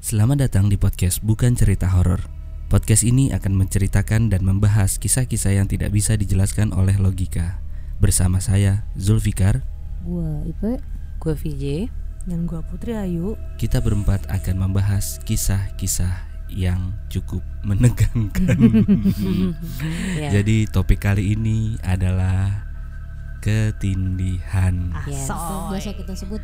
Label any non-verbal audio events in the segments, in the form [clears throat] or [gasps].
Selamat datang di podcast Bukan Cerita Horor. Podcast ini akan menceritakan dan membahas kisah-kisah yang tidak bisa dijelaskan oleh logika. Bersama saya, Zulfikar, Gua Ipe Gue VJ Dan gua Putri Ayu kita berempat akan membahas kisah-kisah yang cukup menegangkan. [laughs] ya. Jadi topik kali ini adalah ketindihan. Yes. Atau biasa kita sebut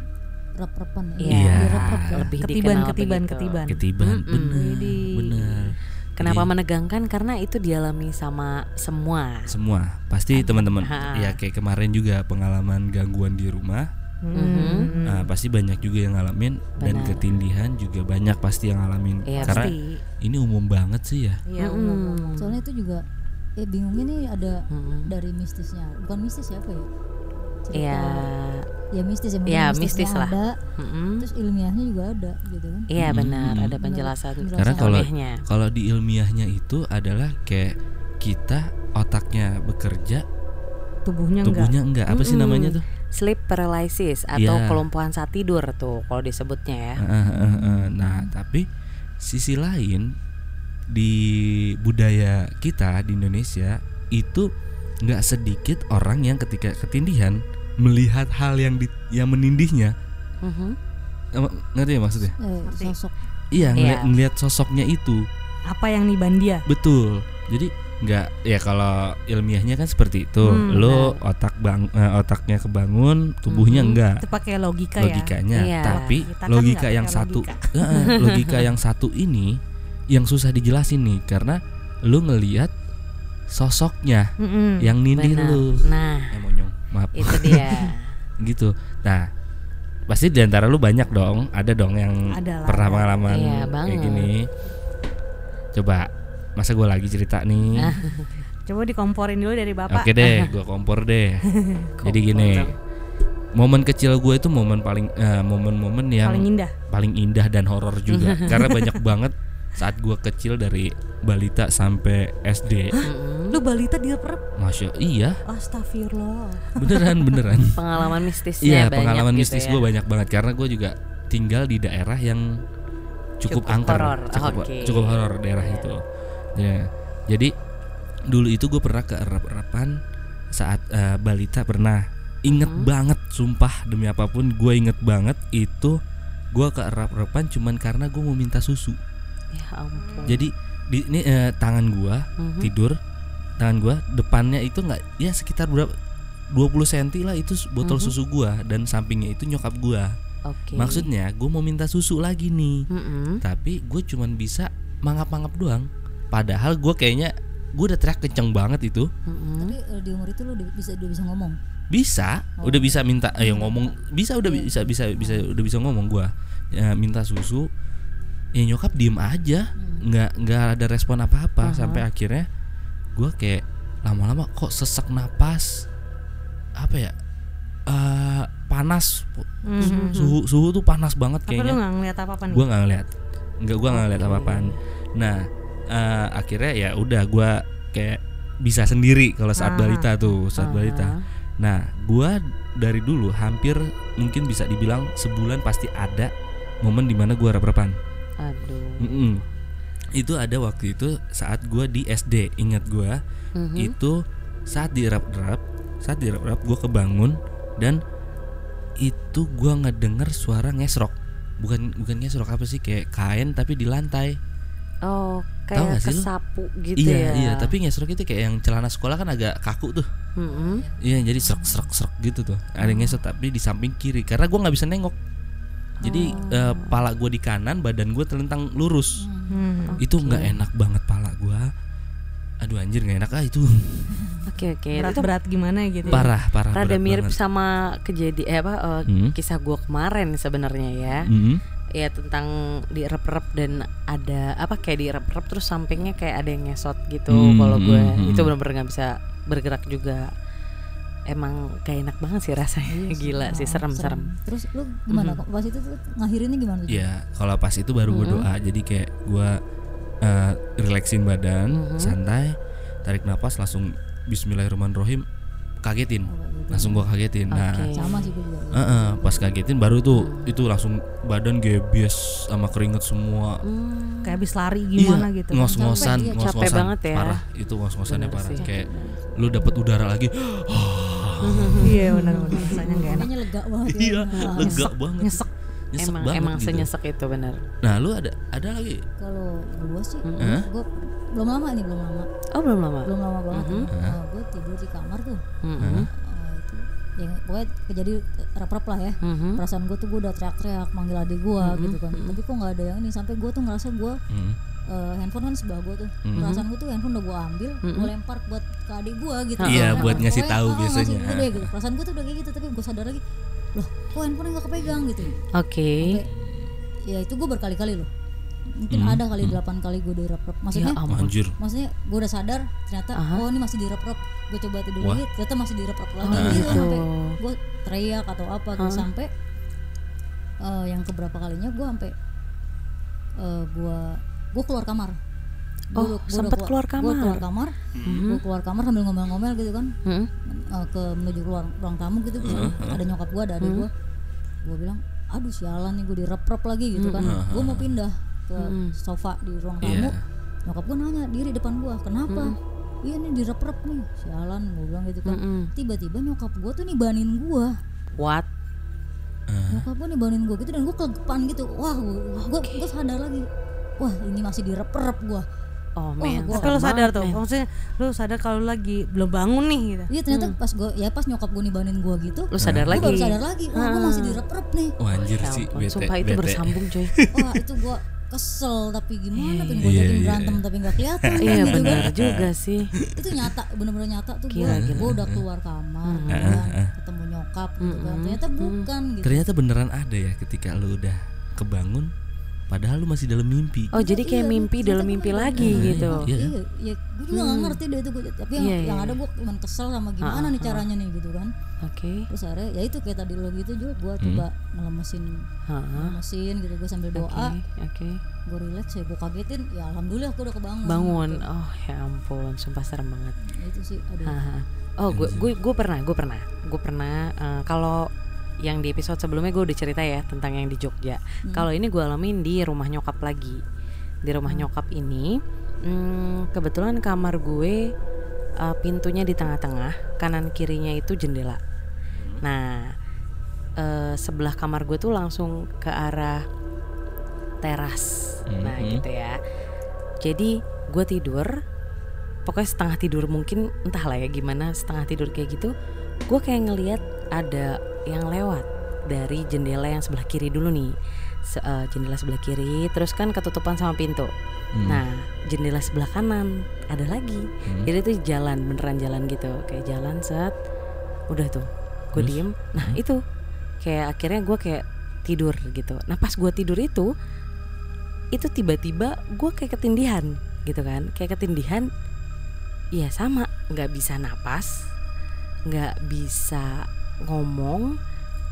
rep-repan ya. Iya. Rep-rep ya. Lebih Ketiban, dikenal ketiban, begitu. ketiban. Ketiban, Mm-mm. bener. Kenapa Jadi- menegangkan? Karena itu dialami sama semua. Semua pasti teman-teman ya kayak kemarin juga pengalaman gangguan di rumah Mhm. Nah, pasti banyak juga yang ngalamin dan Benar. ketindihan juga banyak pasti yang ngalamin. Iya, Karena pasti. ini umum banget sih ya. Iya umum Soalnya itu juga eh bingungnya nih ada Mhm. dari mistisnya. Bukan mistis ya apa ya? Cerita- Iya, Ya mistis ya. Ya, mistis lah. Ada, Mhm. terus ilmiahnya juga ada gitu kan. iya Mm-mm. benar. Ada penjelasan. Karena kalau kalau di ilmiahnya itu adalah kayak kita otaknya bekerja, Tubuhnya, tubuhnya enggak. Apa sih Mm-mm. namanya tuh? sleep paralysis atau Iya. kelumpuhan saat tidur tuh kalau disebutnya ya. Nah, tapi sisi lain di budaya kita di Indonesia itu nggak sedikit orang yang ketika ketindihan melihat hal yang di, yang menindihnya. Mhm. Eh, Ngerti ya maksudnya? Eh, sosok Iya, ngeliat, Iya. ngeliat sosoknya itu. Apa yang niban dia Betul. Jadi nggak ya kalau ilmiahnya kan seperti itu. Hmm, Lo otak bang eh, otaknya kebangun, tubuhnya Mhm. enggak. Itu pakai logika ya Logikanya. Iya. Tapi Kita kan logika yang satu logika. [laughs] Heeh, logika yang satu ini yang susah dijelasin nih karena lu ngelihat sosoknya Mm-mm. yang nindih lu. Nah. Maaf. itu dia. [laughs] gitu. Nah, pasti di antara lu banyak dong, ada dong yang Ada lah, pernah pengalaman Iya, kayak banget. gini. Coba masa gue lagi cerita nih. [laughs] Coba dikomporin dulu dari bapak Oke deh, [laughs] gue kompor deh. Jadi gini, momen kecil gue itu momen paling eh, momen-momen yang Paling indah paling indah dan horor juga, karena banyak banget saat gue kecil dari balita sampai SD. mhm. Lu balita di rep Masya iya, Astagfirullah beneran beneran. [laughs] Pengalaman mistisnya Iya, banyak pengalaman gitu mistis ya. gue banyak banget karena gue juga tinggal di daerah yang cukup, Cukup angker, horor, cukup oke. cukup horor daerah Iya. itu. Ya, jadi dulu itu gue pernah ke erap-erapan saat eh, balita pernah inget Hmm. banget, sumpah demi apa pun gue inget banget itu gue ke erap-erapan cuman karena gue mau minta susu. Ya ampun. Jadi di ini eh, tangan gue Mhm. tidur tangan gua depannya itu nggak ya sekitar berapa 20 cm lah itu botol Mhm. susu gua dan sampingnya itu nyokap gua Oke. maksudnya gua mau minta susu lagi nih Mhm. tapi gue cuman bisa mangap-mangap doang padahal gua kayaknya gua udah teriak kenceng banget itu Mhm. Tapi eh, di umur itu lu udah bisa udah bisa ngomong. bisa Oh. udah bisa minta ayo ngomong bisa udah Iya. bisa bisa bisa udah bisa ngomong gua ya, minta susu ya nyokap diem aja Hmm. nggak nggak ada respon apa-apa Aha. sampai akhirnya gua kayak lama-lama kok sesak napas apa ya eh panas Mhm. suhu suhu tuh panas banget Apa kayaknya gak ngeliat apa-apa nih gua nggak ngeliat nggak gua nggak ngeliat Oke. apa-apaan nah eh, akhirnya ya udah gua kayak bisa sendiri kalau saat Ah. balita tuh saat Aha. balita Nah, gua dari dulu hampir mungkin bisa dibilang sebulan pasti ada momen di mana gua rep-repan. Aduh. Mm-mm. Itu ada waktu itu saat gua di SD, ingat gua Mhm. itu saat direp-rep, saat direp-rep gua kebangun dan itu gua ngedenger suara ngesrok. Bukan bukan ngesrok apa sih kayak kain tapi di lantai. Oh, kayak nggak sih lu? kesapu gitu iya, ya. iya, tapi ngesrok itu kayak yang celana sekolah kan agak kaku tuh. Mhm. Iya jadi serak serak serak gitu tuh Ada ngesot tapi di samping kiri Karena gua nggak bisa nengok Jadi eh, pala gue di kanan Badan gue telentang lurus Hmm. Itu nggak enak banget pala gua Aduh anjir nggak enak ah itu [laughs] Oke, oke. Itu Berat-berat gimana gitu. Parah parah rada berat mirip banget. sama kejadian eh, apa eh, Hmm. kisah gua kemarin sebenarnya ya. Mm-mm. Ya tentang direp-rep dan ada apa kayak direp-rep terus sampingnya kayak ada yang ngesot gitu. Hmm, Kalau gue hmm, hmm. itu benar-benar nggak bisa bergerak juga. Emang gak enak banget sih rasanya. Iya sih. Gila sih Oh, serem-serem. Terus lu gimana Mhm. kok pas itu tuh ngakhirinnya gimana tuh? Ya kalau pas itu baru gue Mhm. doa Jadi kayak gua eh, relaksin badan Mhm. Santai Tarik napas langsung Bismillahirrahmanirrahim kagetin Oh, kayak gitu. langsung gua kagetin nah Oke. sama sih gue juga eh, eh, pas kagetin baru tuh itu langsung badan gebes sama keringet semua Hmm. kayak habis lari gimana iya, gitu ngos-ngosan iya, ngos-ngosan capek banget ya. parah itu ngos-ngosannya parah sih. kayak lu dapat udara lagi [gasps] iya benar benar rasanya nggak enak kayaknya lega banget ya. iya Nah, lega banget nyesek Nyesek emang banget emang gitu. senyesek itu benar. nah lu ada ada lagi kalau gue sih Hah? gue belum lama ini belum lama Oh belum lama. belum lama banget Mhm. gue tidur di kamar tuh Mhm. Eh, itu yang pokoknya kejadi rep-rep lah ya Mhm. perasaan gue tuh gue udah teriak-teriak manggil adik gue gitu kan tapi kok nggak ada yang ini sampai gue tuh ngerasa gue Hmm. Eh, handphone kan sebelah gue tuh. Perasaan gue tuh handphone udah gue ambil gue lempar buat ke adik gue gitu. Iya, Karena buat ngasih tahu ah, ngasih biasanya. deh, gitu. perasaan gue tuh udah kayak gitu tapi gue sadar lagi loh kok handphone nggak kepegang? gitu. Oke. Sampai- ya itu gue berkali-kali loh. Mungkin ada kali delapan kali gue di rep-rep maksudnya Ya anjir. maksudnya gue udah sadar ternyata oh ini masih di rep-rep gue coba tidur Wah. lagi ternyata masih di rep-rep lagi. Oh, gitu. Sampai gue teriak atau apa gitu. Sampai eh, yang keberapa kalinya gue sampai eh, gue gue keluar kamar. Gua Oh, sempet keluar gue keluar kamar. kamar. Gue keluar kamar sambil ngomel-ngomel gitu kan. Mhm. eh, ke menuju ruang ruang tamu gitu. Uh-huh. ada nyokap gue ada adik gue gue bilang aduh sialan nih gue direp-rep lagi gitu kan. Gue mau pindah ke sofa di ruang tamu. Iya. nyokap gue nanya diri depan gue kenapa? Iya nih direp-rep nih sialan gue bilang gitu kan. Mm-mm. tiba-tiba nyokap gue tuh nibanin gue What? nyokap gue nibanin gue gitu dan gue kelegepan gitu. Wah gue gue sadar lagi wah ini masih direp-rep gue Oh men. gua- tapi lo sadar tuh men. maksudnya lo sadar kalau lu lagi belum bangun nih gitu. Iya ternyata pas gue ya pas nyokap gue nibanin gue gitu Lu sadar gue lagi. baru sadar lagi. Wah gue masih direp-rep nih. Wah anjir Ya sih ampun, bete Sumpah itu bete. bersambung coy. [laughs] wah itu gue kesel tapi gimana pengen gue Iya, jadi iya, berantem tapi nggak kelihatan. Iya gitu kan. benar juga sih. itu nyata bener-bener nyata tuh gue gue udah keluar kamar gitu kan ketemu nyokap gitu kan. Ternyata bukan gitu. Ternyata beneran ada ya ketika lu udah kebangun padahal lu masih dalam mimpi Oh jadi kayak Iya, mimpi dalam mimpi lagi Iya, gitu. iya. iya iya gue juga nggak ngerti deh itu gua, tapi yang, Iya, yang iya. ada gue cuman kesel sama gimana nih caranya nih gitu kan Oke. terus akhirnya ya itu kayak tadi lo gitu juga gue coba ngelemesin ngelemesin gitu gue sambil Oke. doa Oke. gue relax ya gue kagetin ya alhamdulillah gue udah kebangun Bangun. gitu. Oh ya ampun, sumpah serem banget. Ya, itu sih aduh. Oh, gue gue gue pernah, gue pernah, gue pernah. eh, kalau yang di episode sebelumnya gue udah cerita ya tentang yang di Jogja. Kalau ini gue alamin di rumah nyokap lagi. Di rumah nyokap ini, hmm, kebetulan kamar gue eh, pintunya di tengah-tengah, kanan kirinya itu jendela. Nah, eh, sebelah kamar gue tuh langsung ke arah teras. Nah, Mhm. gitu ya. Jadi gue tidur, pokoknya setengah tidur mungkin entahlah ya gimana setengah tidur kayak gitu. Gue kayak ngelihat ada yang lewat dari jendela yang sebelah kiri dulu nih. Se- eh, jendela sebelah kiri, terus kan ketutupan sama pintu. Hmm. Nah, jendela sebelah kanan ada lagi. Jadi itu jalan beneran jalan gitu, kayak jalan set. Udah tuh, gue diem. Nah itu kayak akhirnya gue kayak tidur gitu. Nah pas gue tidur itu, itu tiba-tiba gue kayak ketindihan gitu kan, kayak ketindihan. Iya sama, nggak bisa napas, nggak bisa ngomong.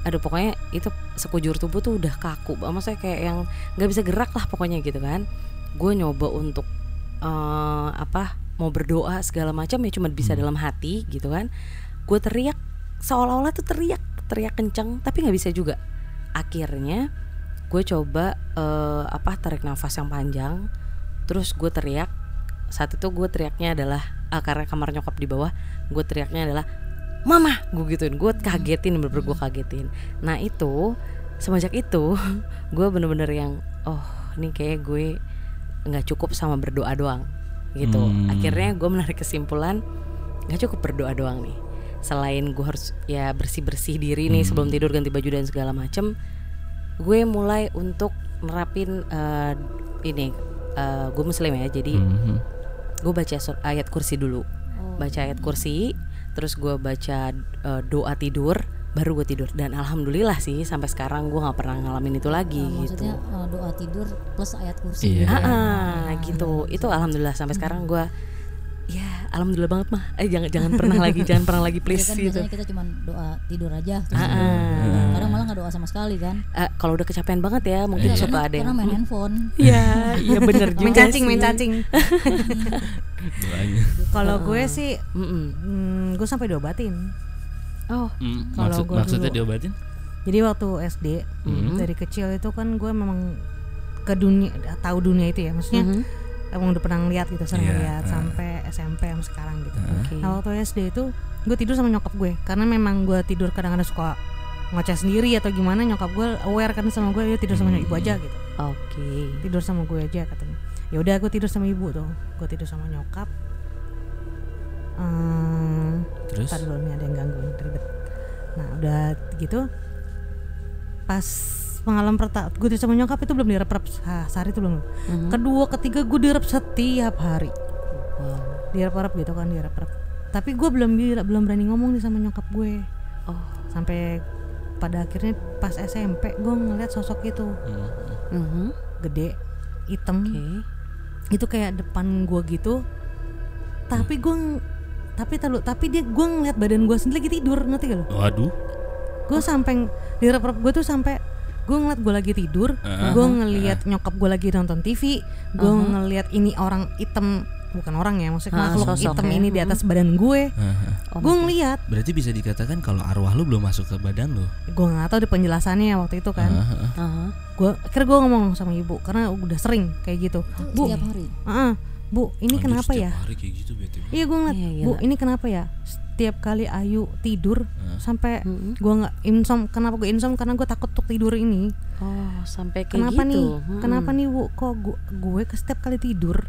Aduh pokoknya itu sekujur tubuh tuh udah kaku, maksudnya kayak yang nggak bisa gerak lah pokoknya gitu kan. Gue nyoba untuk eh, apa mau berdoa segala macam ya cuma bisa dalam hati gitu kan. Gue teriak seolah-olah tuh teriak teriak kencang tapi nggak bisa juga. Akhirnya gue coba eh, apa tarik nafas yang panjang, terus gue teriak. Saat itu gue teriaknya adalah ah, karena kamar nyokap di bawah, gue teriaknya adalah mama gue gituin. Gue kagetin bener-bener gue kagetin. Nah itu semenjak itu [laughs] gue bener-bener yang oh ini kayak gue nggak cukup sama berdoa doang. Gitu. Hmm. akhirnya gue menarik kesimpulan nggak cukup berdoa doang nih. Selain gue harus ya bersih bersih diri nih sebelum tidur ganti baju dan segala macem gue mulai untuk nerapin eh, ini eh, gue muslim ya jadi Mhm. gue baca sur- ayat kursi dulu. Baca ayat kursi terus gue baca eh, doa tidur baru gue tidur. Dan alhamdulillah sih sampai sekarang gue nggak pernah ngalamin itu lagi Eh, gitu. maksudnya eh, doa tidur plus ayat kursi. Iya. gitu Ah, ya. ah, gitu. itu alhamdulillah sampai sekarang gue ya alhamdulillah banget mah. Eh jangan jangan pernah lagi [laughs] jangan pernah lagi please kan gitu. biasanya kita cuma doa tidur aja terus Ah, ah. kadang malah nggak doa sama sekali kan Eh, kalau udah kecapean banget ya mungkin Iya. suka ada yang karena main handphone Iya, [laughs] iya bener juga Main cacing, sih. main cacing. [laughs] doanya Kalau gue sih, hmm, gue sampai diobatin. Oh, Hmm, Kalau maksud gua maksudnya dulu- diobatin Jadi waktu SD Mhm. dari kecil itu kan gue memang ke dunia tahu dunia itu ya, maksudnya Mhm. emang udah pernah ngeliat gitu, sering Iya, ngeliat ah. sampai SMP sampai sekarang gitu. Oke. Nah waktu SD itu gue tidur sama nyokap gue karena memang gue tidur kadang-kadang suka ngoceh sendiri atau gimana nyokap gue aware kan sama gue ya tidur sama ibu aja gitu. Oke. tidur sama gue aja katanya. Ya udah gue tidur sama ibu tuh. Gue tidur sama nyokap. Hmm, terus? Ntar dulu nih ada yang ganggu ribet. Nah udah gitu pas pengalaman pertama gue tidur sama nyokap itu belum direp-rep se- sehari itu belum. Mhm. kedua ketiga gue direp setiap hari. Wow. direp-rep gitu kan direp-rep. Tapi gue belum belum berani ngomong nih sama nyokap gue. Oh. sampai pada akhirnya pas SMP gue ngeliat sosok itu Hmm. Mhm. gede hitam Oke. itu kayak depan gue gitu tapi gue tapi tahu tapi dia gue ngeliat badan gue sendiri lagi tidur ngerti gak lo waduh gue sampai di rep gue tuh sampai gue ngeliat gue lagi tidur Uh-huh. gue ngeliat nyokap gue lagi nonton TV gue Uh-huh. ngeliat ini orang hitam bukan orang ya maksudnya Ah, makhluk sosok hitam ya. ini di atas badan gue Aha. Oh, gue ngeliat berarti bisa dikatakan kalau arwah lu belum masuk ke badan lu gue nggak tahu di penjelasannya waktu itu kan Aha. Aha. gue akhirnya gue ngomong sama ibu karena udah sering kayak gitu itu bu setiap hari ah, bu ini Anjir, kenapa setiap ya hari kayak gitu iya gue ngeliat Iya, bu ini kenapa ya setiap kali Ayu tidur Ah. sampai Mhm. gue nggak insom kenapa gue insom karena gue takut untuk tidur ini Oh, sampai kayak kenapa gitu. nih Mhm. kenapa nih bu kok gue, gue ke setiap kali tidur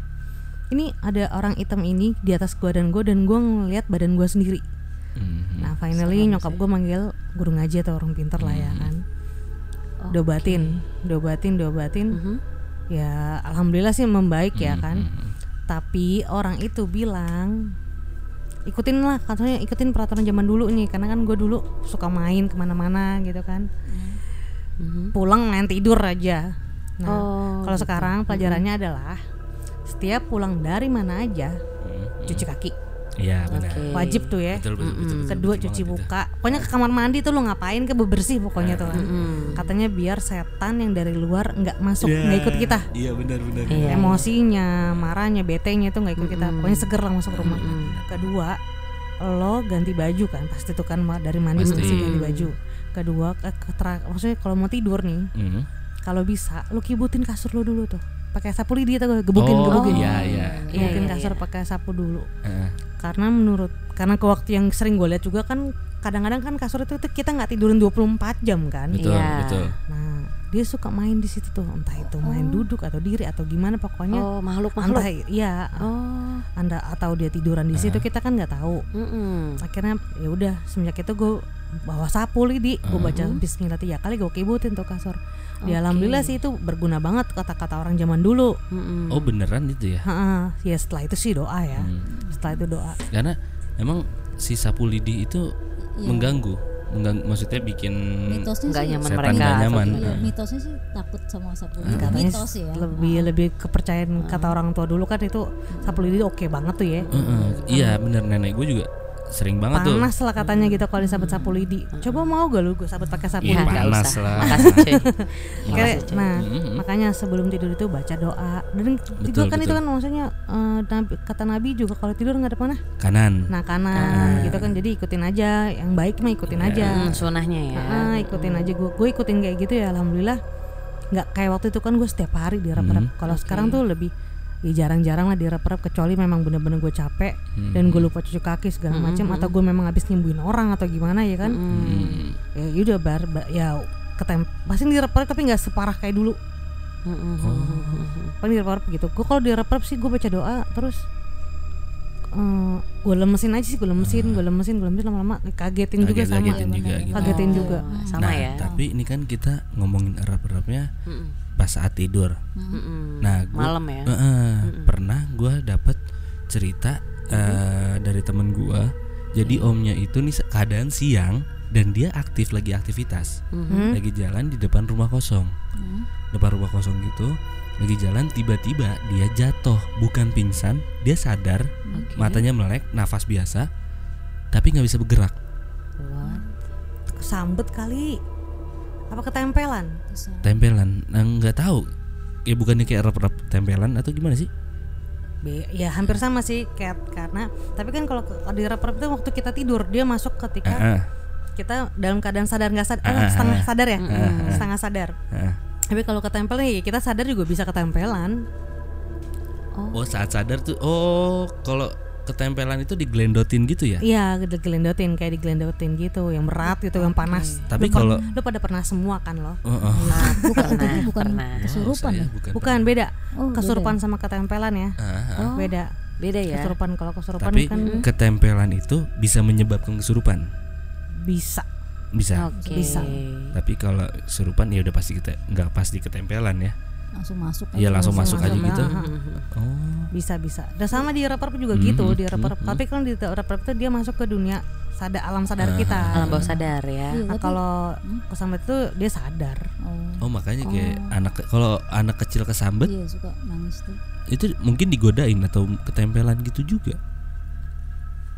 ini ada orang hitam ini di atas gue dan gue dan gue ngeliat badan gue sendiri. Mhm. nah finally nyokap gue manggil guru ngaji atau orang pinter lah ya kan. Diobatin diobatin diobatin. Mhm. ya alhamdulillah sih membaik ya Mhm. kan. tapi orang itu bilang ikutin lah katanya ikutin peraturan zaman dulu nih karena kan gue dulu suka main ke mana-mana gitu kan. Mhm. pulang main tidur aja. Nah Oh, kalau gitu. sekarang pelajarannya adalah setiap pulang dari mana aja Mhm. cuci kaki Iya benar. Oke. wajib tuh ya Betul betul betul. betul, kedua betul cuci muka pokoknya ke kamar mandi tuh lu ngapain ke bebersih pokoknya tuh kan Mhm. katanya biar setan yang dari luar nggak masuk Ya, nggak ikut kita Iya benar benar. Iya. emosinya marahnya betenya itu nggak ikut kita Mm-mm. pokoknya seger lah masuk rumah Mm-mm. kedua lo ganti baju kan pasti tuh kan dari mandi Pasti. bersih ganti baju kedua ke, maksudnya kalau mau tidur nih Mhm. kalau bisa lo kibutin kasur lo dulu tuh pakai sapu lidi atau gebukin Oh, gebukin iya iya. gebukin Iya, iya, kasur iya. pakai sapu dulu Heeh. karena menurut karena ke waktu yang sering gue lihat juga kan kadang-kadang kan kasur itu kita nggak tidurin 24 jam kan Betul Iya. betul. nah dia suka main di situ tuh entah itu main duduk atau diri atau gimana pokoknya Oh, makhluk makhluk. entah iya Oh. anda atau dia tiduran di situ kita kan nggak tahu Mhm. akhirnya ya udah semenjak itu gue bawa sapu lidi gue baca Bismillah tiga kali gue kibutin tuh kasur Oke. ya alhamdulillah sih itu berguna banget kata-kata orang zaman dulu Mhm. Oh beneran itu ya? Heeh, ya setelah itu sih doa ya Hmm. setelah itu doa Karena emang si sapu lidi itu Iya. mengganggu, mengganggu maksudnya bikin mitosnya Nggak nyaman setan mereka atau nyaman. Iya, Heeh. mitosnya sih takut sama sapu lidi. katanya mitos ya lebih lebih kepercayaan kata orang tua dulu kan itu sapu lidi oke banget tuh ya Heeh, Iya bener nenek gue juga sering banget tuh. panas lah katanya gitu kalau disabet sapu lidi coba mau gak lu gue sabet pakai sapu Iya, lidi panas usah. lah. Makasih, cuy. [laughs] Nah Mhm. makanya sebelum tidur itu baca doa dan juga Betul, kan itu betul. kan maksudnya eh, nabi- kata nabi juga kalau tidur nggak ada mana Kanan. nah kanan gitu kan jadi ikutin aja yang baik mah ikutin aja Hmm, sunahnya ya. Ah, ikutin aja gue gue ikutin kayak gitu ya alhamdulillah nggak kayak waktu itu kan gue setiap hari direp-rep Hmm, kalau sekarang tuh lebih ya jarang-jarang lah direp-rep kecuali memang bener-bener gue capek Hmm. dan gue lupa cuci kaki segala macam atau gue memang habis nyembuhin orang atau gimana ya kan Hmm. ya udah bar, bar- ya ketem pasti direp-rep tapi nggak separah kayak dulu Mhm. paling direp-rep gitu gue kalau direp-rep sih gue baca doa terus eh, gue lemesin aja sih gue lemesin gue lemesin gue lemesin lama-lama kagetin juga Kaget- sama kagetin juga gitu. kagetin Oh, juga Sama nah, ya. tapi ini kan kita ngomongin erap-erapnya Mhm. Pas saat tidur. Mhm. Nah, gua- malam ya. Heeh, pernah gue dapet cerita eh, dari temen gue. Jadi omnya itu nih keadaan siang dan dia aktif lagi aktivitas, Mhm. lagi jalan di depan rumah kosong. Hmm. depan rumah kosong gitu lagi jalan tiba-tiba dia jatuh bukan pingsan dia sadar Oke. matanya melek nafas biasa tapi nggak bisa bergerak What? Kesambet kali. Apa ketempelan? Tempelan nah, nggak tahu ya bukannya kayak rep-rep tempelan atau gimana sih ya hampir sama sih kayak karena tapi kan kalau di rep itu waktu kita tidur dia masuk ketika Ah, ah, kita dalam keadaan sadar nggak sadar Ah, ah, setengah ah. sadar ya ah. setengah sadar ah. tapi kalau ketempelan ya kita sadar juga bisa ketempelan oh saat sadar tuh oh kalau ketempelan itu digelendotin gitu ya? Iya digelendotin kayak digelendotin gitu yang berat gitu yang panas. Tapi kalau- lu pada pernah semua kan lo? Oh, oh. Nah, [laughs] bukan Pernah, bukan. Pernah. kesurupan. Ya bukan. Bukan beda. Oh, beda. Kesurupan sama ketempelan ya. Ah, ah. beda. Beda ya. kesurupan kalau kesurupan tapi kan ketempelan itu bisa menyebabkan kesurupan? Bisa. Bisa. Oke. Bisa. tapi kalau kesurupan ya udah pasti kita nggak pasti ketempelan ya langsung masuk Iya, langsung Langsung masuk aja masuk, gitu? Ah, ah, ah. oh. Bisa bisa. Dan sama di rep juga Hmm, gitu hmm, di rep hmm, tapi kan di rep itu dia masuk ke dunia sadar alam sadar Ah, kita. Alam bawah sadar ya. Iya, Nah, tapi- kalau Hmm? kesambet itu dia sadar. Oh, oh makanya kayak anak kalau anak kecil kesambet iya suka nangis tuh. Itu mungkin digodain atau ketempelan gitu juga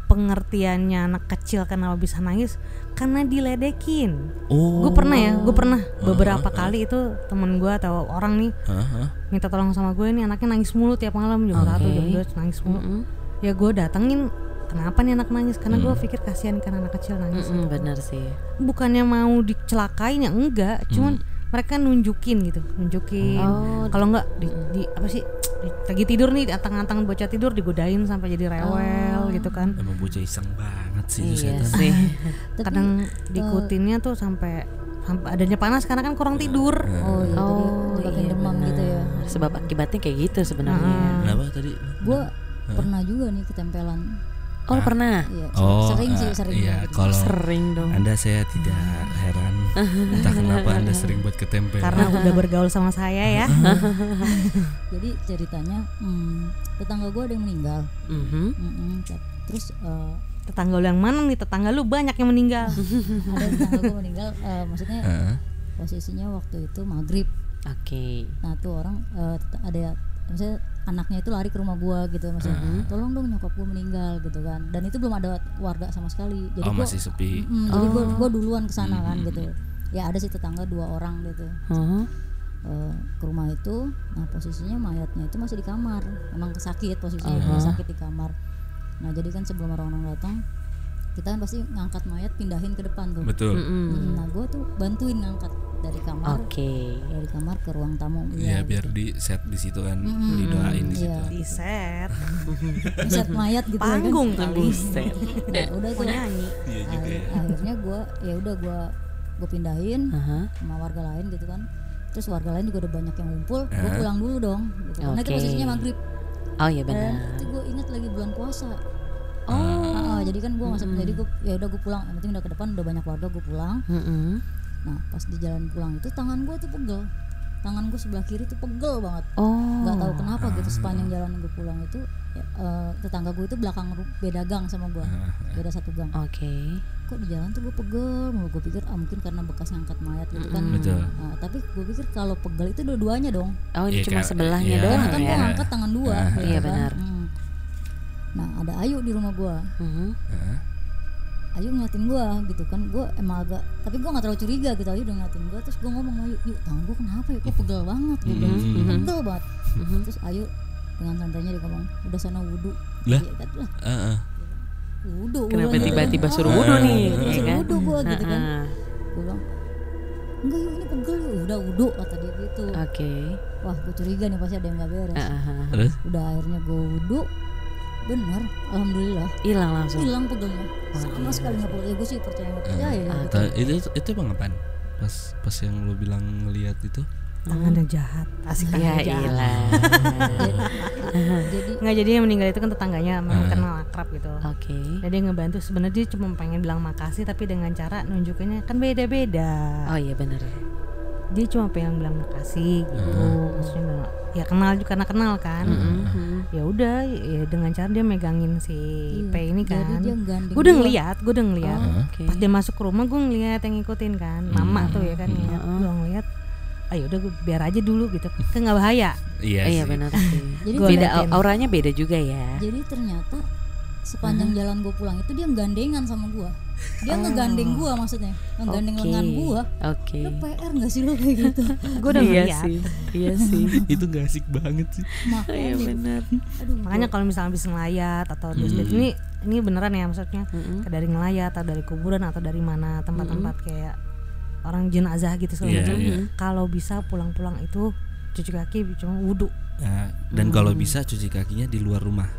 pengertiannya anak kecil kenapa bisa nangis? Karena diledekin. Oh. gue pernah ya gue pernah beberapa kali itu temen gue atau orang nih Ah, ah. minta tolong sama gue nih anaknya nangis mulu tiap malam jam satu jam dua nangis mulu. Mm-mm. ya gue datengin kenapa nih anak nangis? Karena gue pikir kasihan kan anak kecil nangis Mm-mm, benar sih. bukannya mau dicelakain ya enggak. Cuman mereka nunjukin gitu nunjukin. Oh, kalau enggak di, di- apa sih lagi tidur nih antang-antang bocah tidur digodain sampai jadi rewel gitu kan. Emang bocah iseng banget sih itu Iya sih. [laughs] tapi kadang diikutinnya tuh sampai sampai adanya panas karena kan kurang tidur. Oh iya Oh, tadi menyebabkan iya demam gitu ya. Sebab akibatnya kayak gitu sebenarnya. kenapa tadi? Gue pernah juga nih ketempelan Oh, lu pernah? iya oh sering sih ah, sering iya gitu. kalau Sering dong. anda saya tidak heran entah kenapa anda [laughs] sering buat ketempelan karena udah bergaul sama saya ya [laughs] jadi ceritanya hmm, tetangga gue ada yang meninggal Mhm. Mm-mm, tap- terus eh, tetangga lu yang mana nih tetangga lu banyak yang meninggal [laughs] ada tetangga gue meninggal eh, maksudnya Ah, posisinya waktu itu maghrib Oke. nah tuh orang eh, tet- ada maksudnya anaknya itu lari ke rumah gua gitu maksudnya tolong dong nyokap gua meninggal gitu kan. Dan itu belum ada warga sama sekali. Jadi oh gua masih sepi. Mm, jadi gua, gua duluan ke sana kan gitu. Ya ada sih tetangga dua orang gitu. Oh, eh, ke rumah itu nah posisinya mayatnya itu masih di kamar. Emang sakit posisinya dia sakit di kamar. Nah jadi kan sebelum orang-orang datang kita kan pasti ngangkat mayat pindahin ke depan tuh. Betul. Mm-mm. Mm, nah gua tuh bantuin ngangkat dari kamar. Oke. dari kamar ke ruang tamu. Ya Iya, biar di set di situ kan didoain di situ. Iya. di set. Set mayat gitu ya kan. panggung Buset. Nah, udah tuh. Nyanyi. Iya juga Akhir- ya. akhirnya gue ya udah gue gue pindahin Aha. sama warga lain gitu kan. Terus warga lain juga udah banyak yang ngumpul gue pulang dulu dong. Gitu. karena itu posisinya maghrib. Oh iya benar. itu gue ingat lagi bulan puasa. Oh. Ah, ah, jadi kan gue nggak sempet jadi gue ya udah gue pulang. Yang penting udah ke depan udah banyak warga gue pulang. Mm-mm. Nah pas di jalan pulang itu tangan gue tuh pegel tangan gue sebelah kiri tuh pegel banget Oh. nggak tahu kenapa gitu sepanjang jalan gue pulang itu ya, eh, tetangga gue itu belakang beda gang sama gue beda satu gang Oke. kok di jalan tuh gue pegel mulu gue pikir ah mungkin karena bekas ngangkat mayat gitu kan Betul. Nah, tapi gue pikir kalau pegel itu dua-duanya dong Oh ini Iya, cuma sebelahnya Iya. doang kan gue ya. ngangkat tangan dua gitu Iya, kan. benar. Hmm. nah ada Ayu di rumah gue Mhm. Ah, Ayu ngeliatin gue gitu kan. Gue emang agak tapi gue nggak terlalu curiga gitu. Ayu udah ngeliatin gue terus gue ngomong Ayu yuk tangan gue kenapa ya? Kok pegel banget gue bilang. Mhm. pegel banget. Mhm. terus Ayu dengan santainya dia ngomong udah sana wudhu Lah? Iya, kan, lah. Ah, ah. wudhu gua Kenapa bilang gitu. tiba-tiba suruh wudhu nih? ya suruh kan? wudhu gue gitu kan. Gue bilang enggak yuk ini pegel yuk. Udah wudhu kata dia gitu. Oke. wah gue curiga nih pasti ada yang nggak beres. Terus? Udah akhirnya gue wudhu bener alhamdulillah. Hilang langsung. hilang pegelnya sama sekali nggak pegel ya gue sih percaya nggak percaya ya. Gitu. Ta- itu itu emang apaan? Pas pas yang lu bilang ngelihat itu? Tangannya jahat. Asik Ya tangannya jahat. jadi nggak jadi yang meninggal itu kan tetangganya memang kenal akrab gitu. Oke. dan dia ngebantu. Sebenarnya dia cuma pengen bilang makasih tapi dengan cara nunjukinnya kan beda-beda. Oh iya benar. Dia cuma pengen bilang makasih gitu. Maksudnya bilang, ya kenal juga karena kenal kan. Mhm. ya udah ya dengan cara dia megangin si Iya, P ini jadi kan. gue udah gua. ngeliat gue udah ngeliat. Oke. pas dia masuk ke rumah gue ngeliat yang ngikutin kan. Mama tuh ya kan ngeliat. Gue ngeliat ayo udah gue biar aja dulu gitu. Kan nggak bahaya. Iya, iya sih. benar sih. [laughs] Jadi beda auranya beda juga ya. Jadi ternyata sepanjang jalan gue pulang itu dia gandengan sama gue dia ngegandeng gue maksudnya. Ngegandeng Oke. lengan gue oke. Lu PR gak sih lo kayak gitu? [laughs] Gue udah iya ngeliat. sih iya sih. [laughs] Itu gak asik banget sih. makanya benar aduh makanya kalau misalnya habis ngelayat atau habis Hmm. ini ini beneran ya maksudnya? Mm-mm. dari ngelayat atau dari kuburan atau dari mana tempat-tempat kayak orang jenazah gitu segala Iya, macam iya. kalau bisa pulang-pulang itu cuci kaki cuma wudhu. Nah, dan kalau bisa cuci kakinya di luar rumah.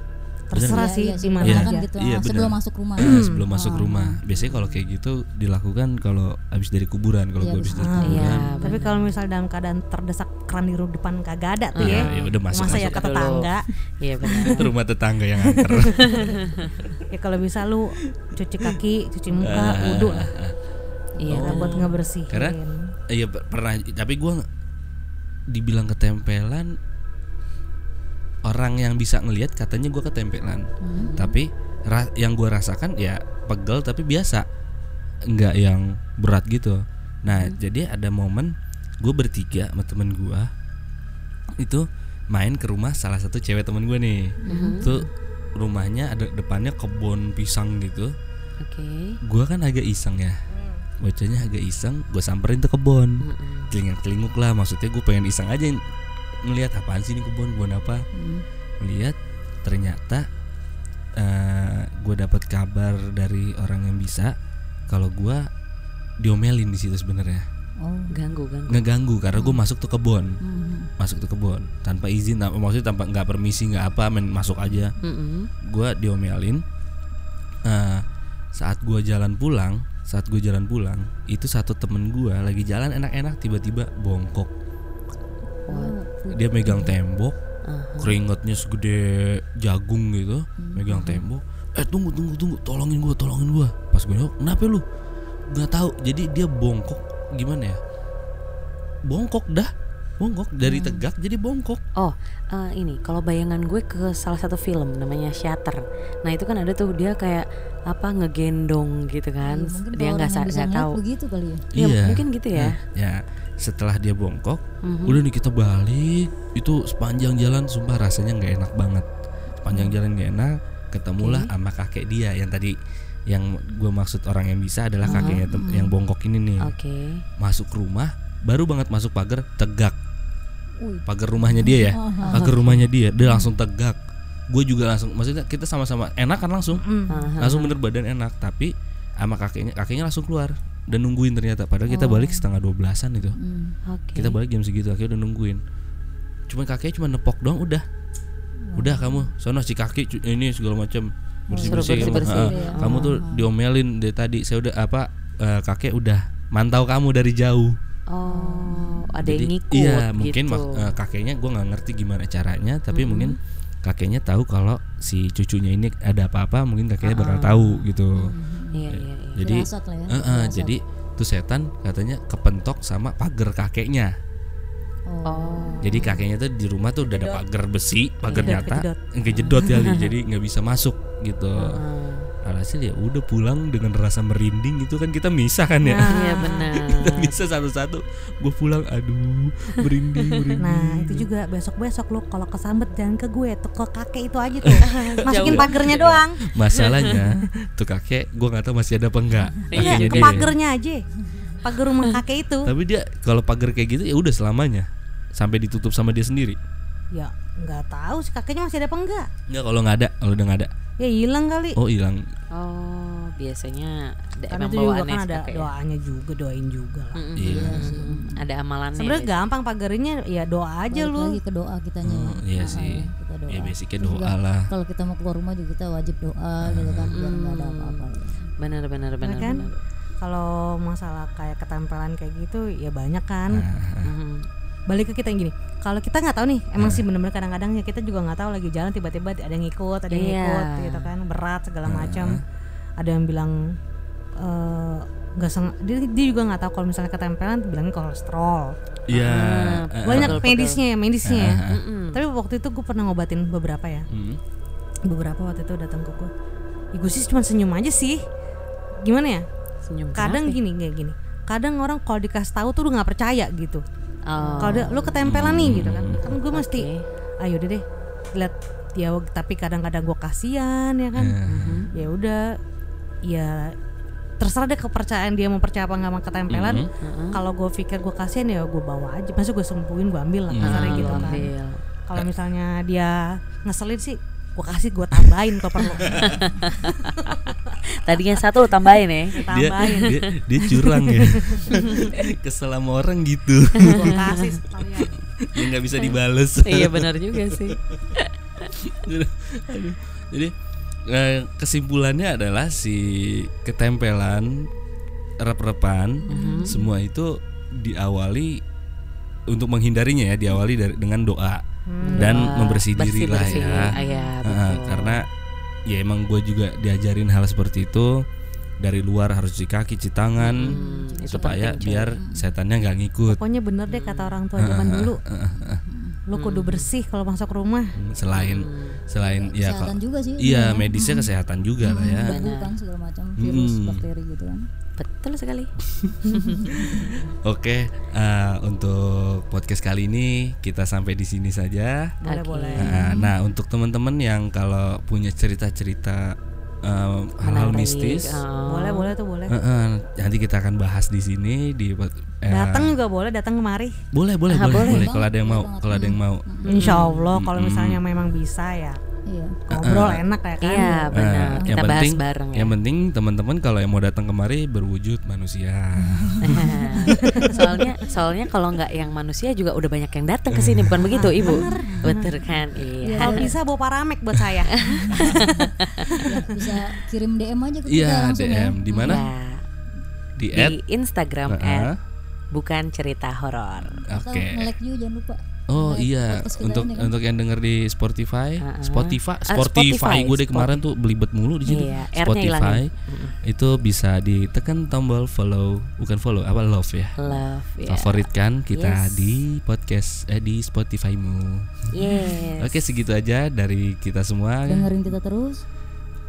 Terserah Iya, sih iya di mana Iya. kan gitu Iya, ah, sebelum masuk rumah sebelum masuk Oh. rumah. Biasanya kalau kayak gitu dilakukan kalau habis dari kuburan. Kalau Iya, gue habis dari Ah, iya kuburan. tapi kalau misalnya dalam keadaan terdesak keran di rumah depan kagak ada tuh Ah, ya ya udah masuk, masa ya masuk. ke tetangga iya benar rumah tetangga yang angker. [laughs] ya kalau bisa lu cuci kaki cuci muka Ah, wudhu lah iya Karena buat ngebersihin Karena Iya per- pernah tapi gue dibilang ketempelan orang yang bisa ngelihat katanya gue ketempelan. Tapi ra- yang gue rasakan ya pegel tapi biasa. Nggak yang berat gitu. Nah jadi ada momen gue bertiga sama temen gue itu main ke rumah salah satu cewek temen gue nih. Tuh rumahnya ada depannya kebun pisang gitu. Oke. Gue kan agak iseng ya. Bocahnya agak iseng gue samperin tuh kebun. Telinguk lah maksudnya gue pengen iseng aja ngelihat apaan sih ini kebun kebun apa? Hmm. melihat ternyata eh gue dapat kabar dari orang yang bisa kalau gue diomelin di situ sebenarnya. Oh ganggu ganggu. Ngeganggu karena gue masuk tuh kebun. Mhm. masuk tuh kebun tanpa izin tanpa- maksudnya tanpa nggak permisi nggak apa main masuk aja. Mm-mm. gue diomelin Eh, saat gue jalan pulang saat gue jalan pulang itu satu temen gue lagi jalan enak-enak tiba-tiba bongkok Oh, dia megang tembok Aha. keringetnya segede jagung gitu megang tembok. Eh tunggu tunggu tunggu tolongin gue tolongin gue pas gue nengok kenapa lu? Nggak tahu. Jadi dia bongkok gimana ya? Bongkok dah. Bongkok dari tegak jadi bongkok. Oh, eh, ini kalau bayangan gue ke salah satu film namanya Shutter. Nah itu kan ada tuh dia kayak apa ngegendong gitu kan? Iya, mungkin dia nggak nggak tahu. begitu kali ya. Ya, mungkin gitu ya. Nah, ya setelah dia bongkok Mhm. udah nih kita balik itu sepanjang jalan sumpah rasanya nggak enak banget. Sepanjang jalan nggak enak ketemulah sama kakek dia. Yang tadi yang gue maksud orang yang bisa adalah kakeknya tem- yang bongkok ini nih. Oke. masuk rumah baru banget masuk pagar tegak. Pagar rumahnya dia ya? [laughs] Pagar rumahnya dia dia langsung tegak. Gue juga langsung maksudnya kita sama-sama enak kan langsung. Mm. Langsung bener badan enak tapi sama kakeknya kakeknya langsung keluar dan nungguin ternyata. Padahal kita balik setengah dua belasan itu. Hmm. Oke. kita balik jam segitu akhirnya udah nungguin. Cuman kakeknya cuma nepok doang udah. Udah kamu sono si kaki ini segala macam bersih bersih, Suruh bersih-bersih. kamu tuh diomelin dari tadi saya udah apa eh, kakek udah mantau kamu dari jauh. Oh, ada Jadi, yang ngikut iya gitu. mungkin mak- eh, kakeknya gue nggak ngerti gimana caranya tapi mungkin kakeknya tahu kalau si cucunya ini ada apa-apa mungkin kakeknya bakal tahu gitu. Iya, iya, iya. Jadi lah ya, eh, eh, firasat. jadi tuh setan katanya kepentok sama pagar kakeknya Oh. Jadi kakeknya tuh di rumah tuh udah ada pagar besi, pagar Kejedot, nyata, kejedot. kejedot kali, [laughs] jadi nggak bisa masuk gitu. Ah. Alhasil ya udah pulang dengan rasa merinding itu kan kita misah kan ya. Iya [laughs] benar. Kita bisa satu-satu. Gue pulang, aduh merinding, merinding. Nah itu juga besok-besok lu kalau kesambet jangan ke gue tuh ke kakek itu aja tuh [laughs] masukin pagernya doang Masalahnya [laughs] tuh kakek, gue nggak tahu masih ada apa enggak. iya ke dia. pagernya aja pagar rumah kakek itu Tapi dia kalau pagar kayak gitu ya udah selamanya sampai ditutup sama dia sendiri. Ya nggak tahu sih kakeknya masih ada apa enggak Enggak kalau nggak ada, kalau udah nggak ada. ya hilang kali Oh hilang. Oh, biasanya ada karena emang itu juga kan ada kakek ya. doanya juga doain juga lah Mm-mm. Iya. Mm-mm. Ada amalannya. sebenarnya gampang pagarinya ya doa aja Balik lu lagi ke doa kitanya Oh, iya sih. kita doa. Ya basicnya Terus doa juga lah. kalau kita mau keluar rumah juga kita wajib doa gitu kan biar nggak ada apa-apa ya. Benar benar benar kan? benar. kalau masalah kayak ketempelan kayak gitu ya banyak kan Nah. Mhm. Balik ke kita yang gini. Kalau kita nggak tahu nih emang sih bener-bener kadang-kadang ya kita juga nggak tahu lagi jalan tiba-tiba ada yang ikut ada yang Iya. ikut gitu kan. Berat segala macam. Ada yang bilang eh, nggak seng dia, dia juga nggak tahu kalau misalnya ketempelan bilangnya kolesterol. Iya. Ah, banyak betul, medisnya ya medisnya ya. Mm-mm. tapi waktu itu gue pernah ngobatin beberapa ya. Hmm. beberapa waktu itu datang ke gue ya gue sih cuma senyum aja sih. Gimana ya? Senyum kadang kenapa? gini kayak gini. Kadang orang kalau dikasih tahu tuh udah nggak percaya gitu Oh. Kalau lu ketempelan nih gitu kan. Kan gue mesti Oke. ayo deh deh lihat dia tapi kadang-kadang gue kasihan ya kan. Mm-hmm. Ya udah ya terserah deh kepercayaan dia mau percaya apa nggak sama ketempelan. Mm-hmm. Kalau gue pikir gue kasihan ya gue bawa aja. Masa gue sembuhin gue ambil lah kasarnya Ah, gitu kan. ambil. Kalau misalnya dia ngeselin sih gue kasih gue tambahin kalau perlu. [laughs] Tadinya satu tambahin ya. dia, tambahin. dia dia curang ya. [laughs] Kesel sama orang gitu. Kasih dia nggak bisa dibales. Iya benar juga sih. Jadi eh, kesimpulannya adalah si ketempelan rep-repan Mhm. semua itu diawali untuk menghindarinya ya diawali dari dengan doa dan Doa, membersih diri lah ya. Ah, ya, karena ya emang gue juga diajarin hal seperti itu. Dari luar harus cuci kaki cuci tangan. Hmm, supaya biar setannya nggak ngikut. Pokoknya bener deh kata orang tua zaman dulu. Lu kudu bersih kalau masuk rumah. selain selain ya kesehatan kok juga sih iya sebenarnya. medisnya kesehatan juga lah ya Debu kan segala macam virus Hmm. bakteri gitu kan Betul sekali. [laughs] Oke, eh, untuk podcast kali ini kita sampai di sini saja. Boleh Oke. boleh. Nah, nah, untuk teman-teman yang kalau punya cerita-cerita eh, hal-hal mistis, Oh. Boleh boleh tuh boleh. eh, eh, nanti kita akan bahas di sini di pod- eh, Datang juga boleh, datang kemari. boleh boleh Ah, boleh boleh. boleh kalau ada yang mau kalau ada yang mau. Insya Allah kalau misalnya memang bisa ya iya [clears throat] ngobrol enak ya kan. Iya benar. Eh, Kita yang bahas penting, bareng ya. yang penting teman-teman kalau yang mau datang kemari berwujud manusia. [laughs] soalnya soalnya kalau nggak yang manusia juga udah banyak yang datang ke sini bukan begitu ibu betul kan iya Kalau bisa bawa paramek buat saya. [laughs] Ya, bisa kirim DM aja ke kita Iya langsung ya DM di mana? Ya, Di di. Instagram Heeh. at bukan cerita horor Oke. nge-like juga jangan lupa Oh iya, kita untuk ini kan. untuk yang denger di Spotify, Uh-uh. Spotify, Spotify, Spotify, gue deh Spot- kemarin tuh belibet mulu di situ. Iya, Spotify hilangin. itu bisa ditekan tombol follow, bukan follow, apa love ya. love ya Favoritkan kita Yes. di podcast eh di Spotify-mu. yes Oke, segitu aja dari kita semua dengerin kita terus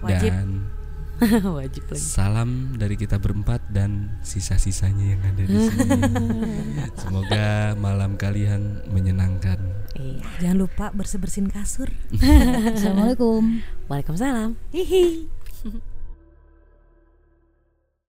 Wajib. dan [laughs] wajib lagi salam dari kita berempat dan sisa-sisanya yang ada di sini. [laughs] Semoga malam kalian menyenangkan. iya Jangan lupa bersih bersihin kasur. [laughs] assalamualaikum waalaikumsalam Hihi.